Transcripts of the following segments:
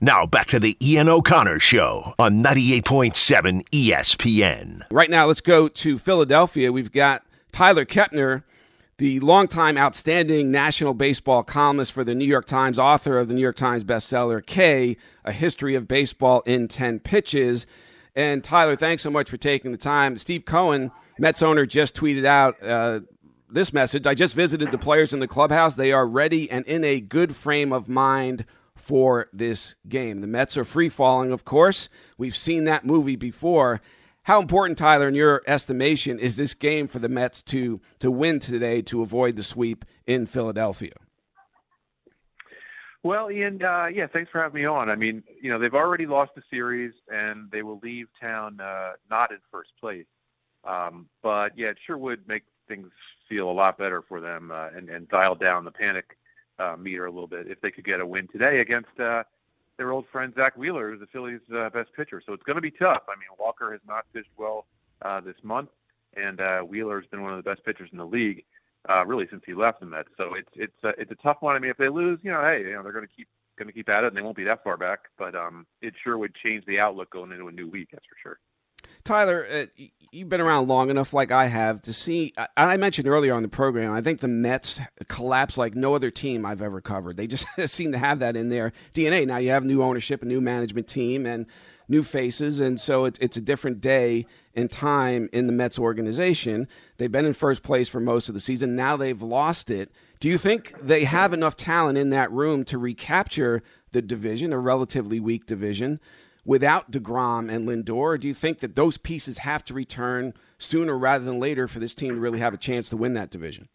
Now back to the Ian O'Connor Show on 98.7 ESPN. Right now, let's go to Philadelphia. We've got Tyler Kepner, the longtime outstanding national baseball columnist for the New York Times, author of the New York Times bestseller K, A History of Baseball in 10 Pitches. And Tyler, thanks so much for taking the time. Steve Cohen, Mets owner, just tweeted out uh, this message. I just visited the players in the clubhouse. They are ready and in a good frame of mind for this game. The Mets are free falling, of course. We've seen that movie before. How important, Tyler, in your estimation, is this game for the Mets to to win today to avoid the sweep in Philadelphia? Well, Ian, uh, yeah, thanks for having me on. I mean, you know, they've already lost the series, and they will leave town uh, not in first place. Um, but yeah, it sure would make things feel a lot better for them uh, and, and dial down the panic uh, meter a little bit if they could get a win today against uh, their old friend Zack Wheeler, who's the Phillies' uh, best pitcher. So it's going to be tough. I mean, Walker has not pitched well uh, this month, and uh, Wheeler has been one of the best pitchers in the league uh, really since he left the Mets. So it's it's uh, it's a tough one. I mean, if they lose, you know, hey, you know, they're going to keep going to keep at it, and they won't be that far back. But um, it sure would change the outlook going into a new week. That's for sure. Tyler, uh, you've been around long enough, like I have, to see. I mentioned earlier on the program, I think the Mets collapse like no other team I've ever covered. They just seem to have that in their DNA. Now you have new ownership, a new management team, and new faces, and so it's a different day and time in the Mets organization. They've been in first place for most of the season. Now they've lost it. Do you think they have enough talent in that room to recapture the division, a relatively weak division? Without DeGrom and Lindor? Or do you think that those pieces have to return sooner rather than later for this team to really have a chance to win that division?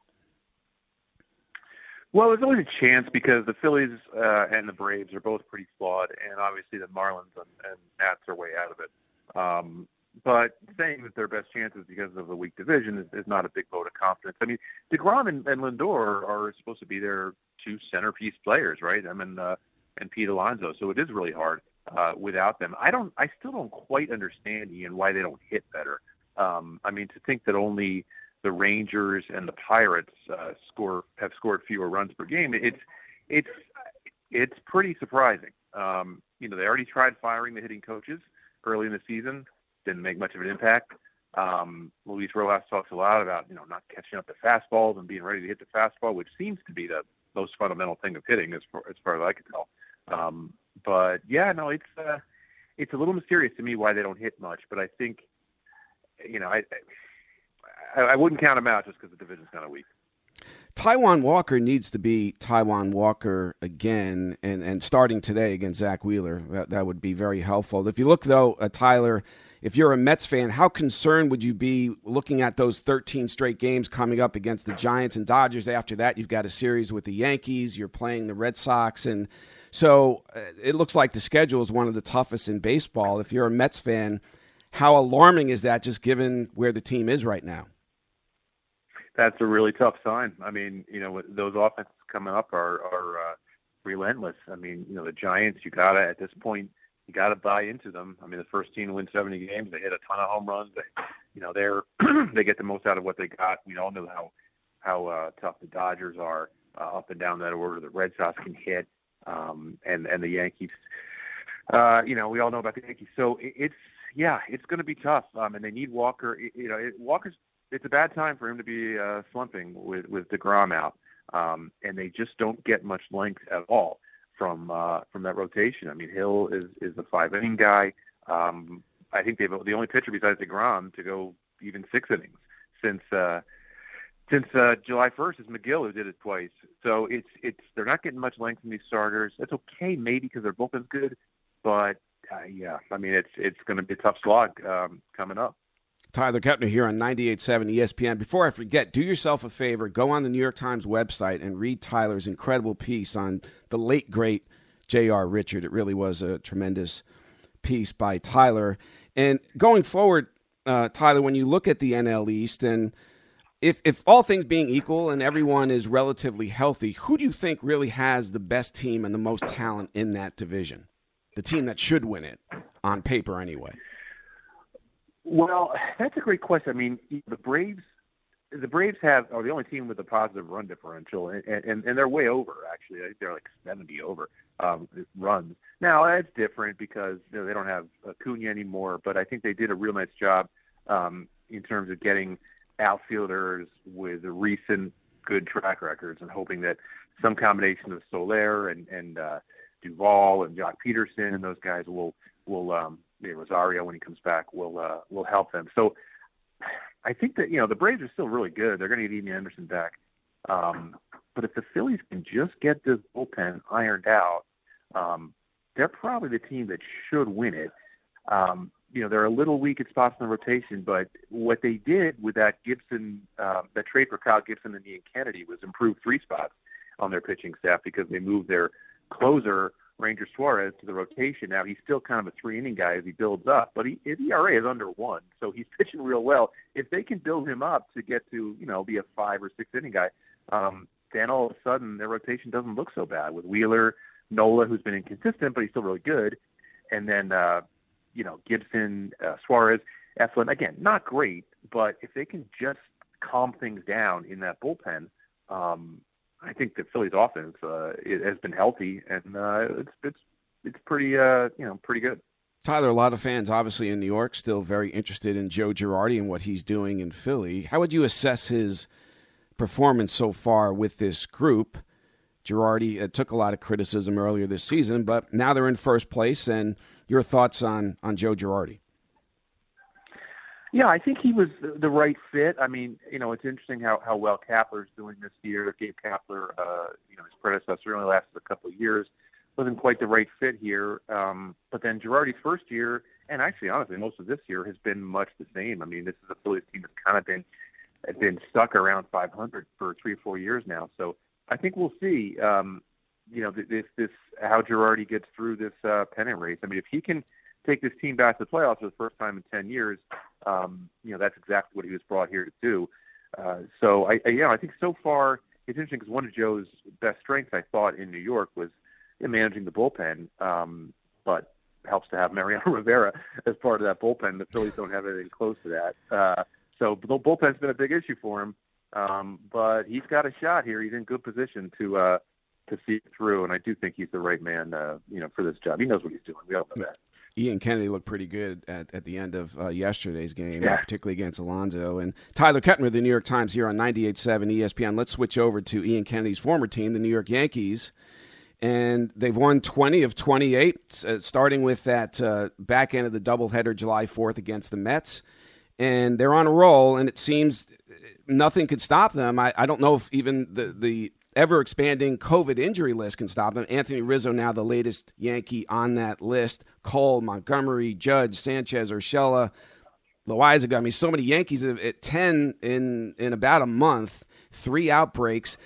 Well, there's always a chance because the Phillies uh, and the Braves are both pretty flawed, and obviously the Marlins and, and Nats are way out of it. Um, but saying that their best chances because of the weak division is, is not a big vote of confidence. I mean, Degrom and, and Lindor are supposed to be their two centerpiece players, right? I mean, uh, and Pete Alonso, so it is really hard uh, without them. I don't. I still don't quite understand Ian why they don't hit better. Um, I mean, to think that only the Rangers and the Pirates uh, score have scored fewer runs per game, it's it's it's pretty surprising. Um, you know, they already tried firing the hitting coaches early in the season, didn't make much of an impact. Um, Luis Rojas talks a lot about you know not catching up to fastballs and being ready to hit the fastball, which seems to be the most fundamental thing of hitting, as far as far as I can tell. Um, but yeah, no, it's uh, it's a little mysterious to me why they don't hit much. But I think, you know, I I, I wouldn't count them out just because the division's kind of weak. Taijuan Walker needs to be Taijuan Walker again, and, and starting today against Zack Wheeler. That, that would be very helpful. If you look, though, Tyler, if you're a Mets fan, how concerned would you be looking at those 13 straight games coming up against the Giants and Dodgers? After that, you've got a series with the Yankees, you're playing the Red Sox, and so uh, it looks like the schedule is one of the toughest in baseball. If you're a Mets fan, how alarming is that just given where the team is right now? That's a really tough sign. I mean, you know, those offenses coming up are are uh, relentless. I mean, you know, the Giants, you gotta at this point, you gotta buy into them. I mean, the first team to win 70 games, they hit a ton of home runs. They, you know, they're they get the most out of what they got. We all know how how uh, tough the Dodgers are uh, up and down that order. The Red Sox can hit um, and and the Yankees. Uh, you know, we all know about the Yankees. So it, it's yeah, it's going to be tough. Um, and they need Walker. You know, it, Walker's. It's a bad time for him to be uh, slumping with with Degrom out, um, and they just don't get much length at all from uh, from that rotation. I mean, Hill is is the five inning guy. Um, I think they've the only pitcher besides Degrom to go even six innings since uh, since uh, July 1st is Megill who did it twice. So it's it's they're not getting much length from these starters. That's okay, maybe because their bullpen's good, but uh, yeah, I mean it's it's going to be a tough slog um, coming up. Tyler Kepner here on 98.7 ESPN. Before I forget, do yourself a favor. Go on the New York Times website and read Tyler's incredible piece on the late, great J.R. Richard. It really was a tremendous piece by Tyler. And going forward, uh, Tyler, when you look at the NL East and – if if all things being equal and everyone is relatively healthy, who do you think really has the best team and the most talent in that division? The team that should win it on paper anyway. Well, that's a great question. I mean, the Braves the Braves have are the only team with a positive run differential, and and, and they're way over actually. I think they're like 70 over um, runs. Now that's different because you know, they don't have Acuna anymore, but I think they did a real nice job um, in terms of getting outfielders with recent good track records and hoping that some combination of Soler and and uh, Duvall and Joc Pederson and those guys will will um, Rosario when he comes back will uh, will help them. So I think that you know the Braves are still really good. They're going to get Ian Anderson back, um, but if the Phillies can just get this bullpen ironed out, um, they're probably the team that should win it. Um, you know they're a little weak at spots in the rotation, but what they did with that Gibson, uh, that trade for Kyle Gibson and Ian Kennedy was improve three spots on their pitching staff because they moved their closer Ranger Suarez to the rotation. Now he's still kind of a three inning guy as he builds up, but he, his ERA is under one, so he's pitching real well. If they can build him up to get to you know be a five or six inning guy, um, then all of a sudden their rotation doesn't look so bad with Wheeler, Nola, who's been inconsistent but he's still really good, and then uh, you know Gibson, uh, Suarez, Eflin. Again, not great, but if they can just calm things down in that bullpen, um, I think the Phillies offense uh, it has been healthy and uh, it's it's it's pretty uh, you know pretty good. Tyler, a lot of fans, obviously in New York, still very interested in Joe Girardi and what he's doing in Philly. How would you assess his performance so far with this group? Girardi uh, took a lot of criticism earlier this season, but now they're in first place. And your thoughts on on Joe Girardi? Yeah, I think he was the right fit. I mean, you know, it's interesting how how well Kapler's doing this year. Gabe Kapler, uh, you know, his predecessor only lasted a couple of years, wasn't quite the right fit here. Um, but then Girardi's first year, and actually, honestly, most of this year has been much the same. I mean, this is a Phillies team that's kind of been been stuck around 500 for three or four years now. So I think we'll see. Um, you know, this this how Girardi gets through this uh, pennant race. I mean, if he can take this team back to the playoffs for the first time in 10 years, um, you know, that's exactly what he was brought here to do. Uh, so I, I, you know, I think so far it's interesting because one of Joe's best strengths, I thought, in New York was in managing the bullpen. Um, but helps to have Mariano Rivera as part of that bullpen. The Phillies don't have anything close to that. Uh, so the bullpen's been a big issue for him. Um, but he's got a shot here. He's in good position to uh, to see it through, and I do think he's the right man, uh, you know, for this job. He knows what he's doing. We all know that. Ian Kennedy looked pretty good at, at the end of uh, yesterday's game, yeah. particularly against Alonso. And Tyler Kepner, the New York Times, here on 98.7 ESPN. Let's switch over to Ian Kennedy's former team, the New York Yankees. And they've won 20 of 28, uh, starting with that uh, back end of the doubleheader July 4th against the Mets. And they're on a roll, and it seems nothing could stop them. I, I don't know if even the, the ever expanding COVID injury list can stop him. Anthony Rizzo, now the latest Yankee on that list. Cole, Montgomery, Judge, Sanchez, Urshela, Loaisiga. I mean, so many Yankees at 10 in, in about a month, three outbreaks.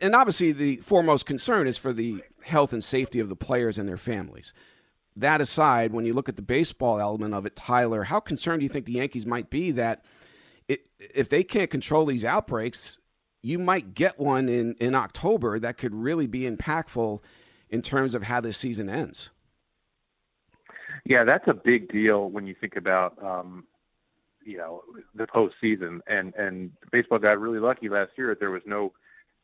And obviously, the foremost concern is for the health and safety of the players and their families. That aside, when you look at the baseball element of it, Tyler, how concerned do you think the Yankees might be that it, if they can't control these outbreaks, you might get one in, in October that could really be impactful in terms of how this season ends. Yeah, that's a big deal when you think about um, you know the postseason. And and baseball got really lucky last year that there was no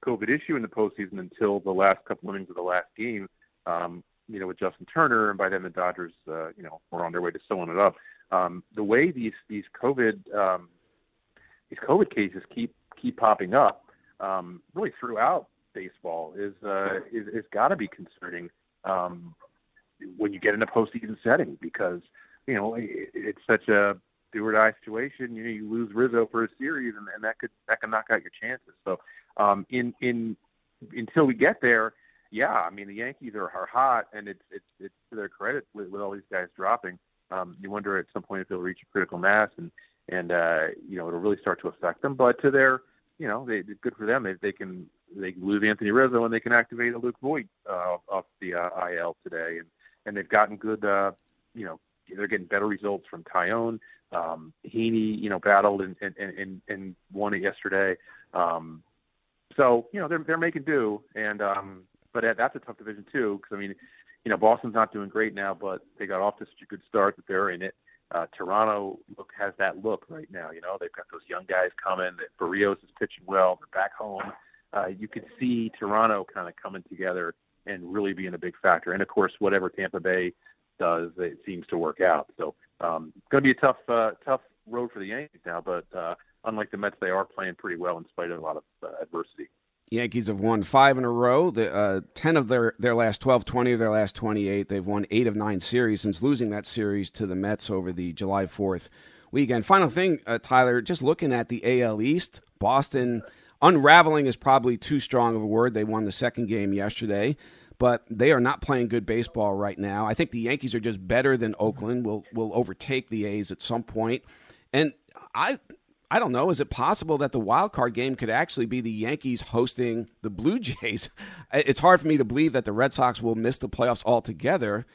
COVID issue in the postseason until the last couple innings of the last game. Um, you know, with Justin Turner, and by then the Dodgers, uh, you know, were on their way to sewing it up. Um, the way these these COVID um, these COVID cases keep keep popping up, um, really throughout baseball is uh, is, is got to be concerning um, when you get in a postseason setting because you know it, it's such a do or die situation. You know, you lose Rizzo for a series, and, and that could that can knock out your chances. So, um, in in until we get there, yeah, I mean the Yankees are, are hot, and it's it's it's to their credit with, with all these guys dropping. Um, you wonder at some point if they'll reach a critical mass, and and uh, you know it'll really start to affect them. But to their you know, they good for them. They, they can they can lose Anthony Rizzo and they can activate a Luke Voit uh, off the uh, IL today, and and they've gotten good. Uh, you know, they're getting better results from Taillon. Um, Heaney, you know, battled and and and, and won it yesterday. Um, so you know they're they're making do, and um, but that's a tough division too because I mean, you know, Boston's not doing great now, but they got off to such a good start that they're in it. Uh, Toronto look has that look right now. You know, they've got those young guys coming. That Berrios is pitching well. They're back home. Uh, you could see Toronto kind of coming together and really being a big factor. And of course, whatever Tampa Bay does, it seems to work out. So, um, going to be a tough, uh, tough road for the Yankees now. But uh, unlike the Mets, they are playing pretty well in spite of a lot of uh, adversity. Yankees have won five in a row. The, uh, 10 of their, their last 12, 20 of their last 28. They've won eight of nine series since losing that series to the Mets over the July 4th weekend. Final thing, uh, Tyler, just looking at the AL East, Boston unraveling is probably too strong of a word. They won the second game yesterday, but they are not playing good baseball right now. I think the Yankees are just better than Oakland. Will will overtake the A's at some point. And I I don't know. Is it possible that the wild card game could actually be the Yankees hosting the Blue Jays? It's hard for me to believe that the Red Sox will miss the playoffs altogether,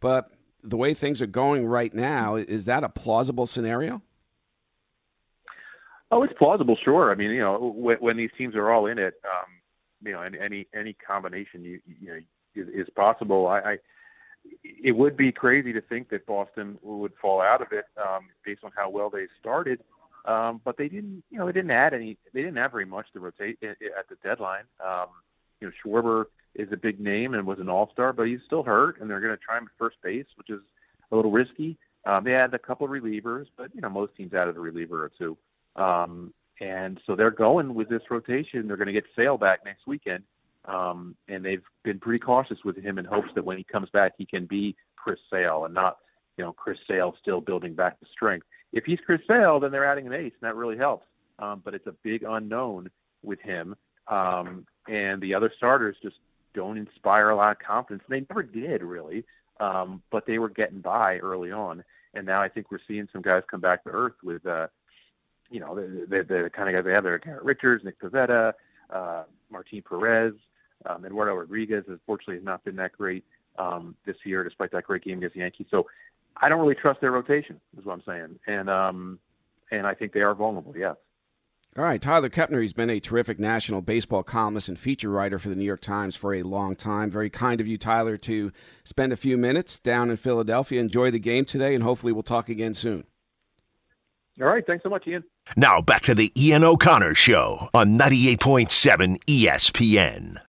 but the way things are going right now, is that a plausible scenario? Oh, it's plausible, sure. I mean, you know, when, when these teams are all in it, um, you know, any any, combination you you know is, is possible. I, I it would be crazy to think that Boston would fall out of it um, based on how well they started. Um, but they didn't, you know, they didn't add any. They didn't have very much to rotate at the deadline. Um, you know, Schwarber is a big name and was an All-Star, but he's still hurt, and they're going to try him at first base, which is a little risky. Um, they had a couple of relievers, but you know, most teams added a reliever or two. Um, and so they're going with this rotation. They're going to get Sale back next weekend, um, and they've been pretty cautious with him in hopes that when he comes back, he can be Chris Sale and not, you know, Chris Sale still building back the strength if he's Chris Sale, then they're adding an ace, and that really helps. Um, but it's a big unknown with him, um, and the other starters just don't inspire a lot of confidence. They never did really, um, but they were getting by early on, and now I think we're seeing some guys come back to earth with, uh, you know, the, the, the kind of guys they have there: Garrett Richards, Nick Pivetta, uh, Martin Perez, um, Eduardo Rodriguez. Unfortunately, has not been that great um, this year, despite that great game against the Yankees. So I don't really trust their rotation, is what I'm saying, and um, and I think they are vulnerable. Yes. All right, Tyler Kepner. He's been a terrific national baseball columnist and feature writer for the New York Times for a long time. Very kind of you, Tyler, to spend a few minutes down in Philadelphia. Enjoy the game today, and hopefully we'll talk again soon. All right, thanks so much, Ian. Now back to the Ian O'Connor Show on 98.7 ESPN.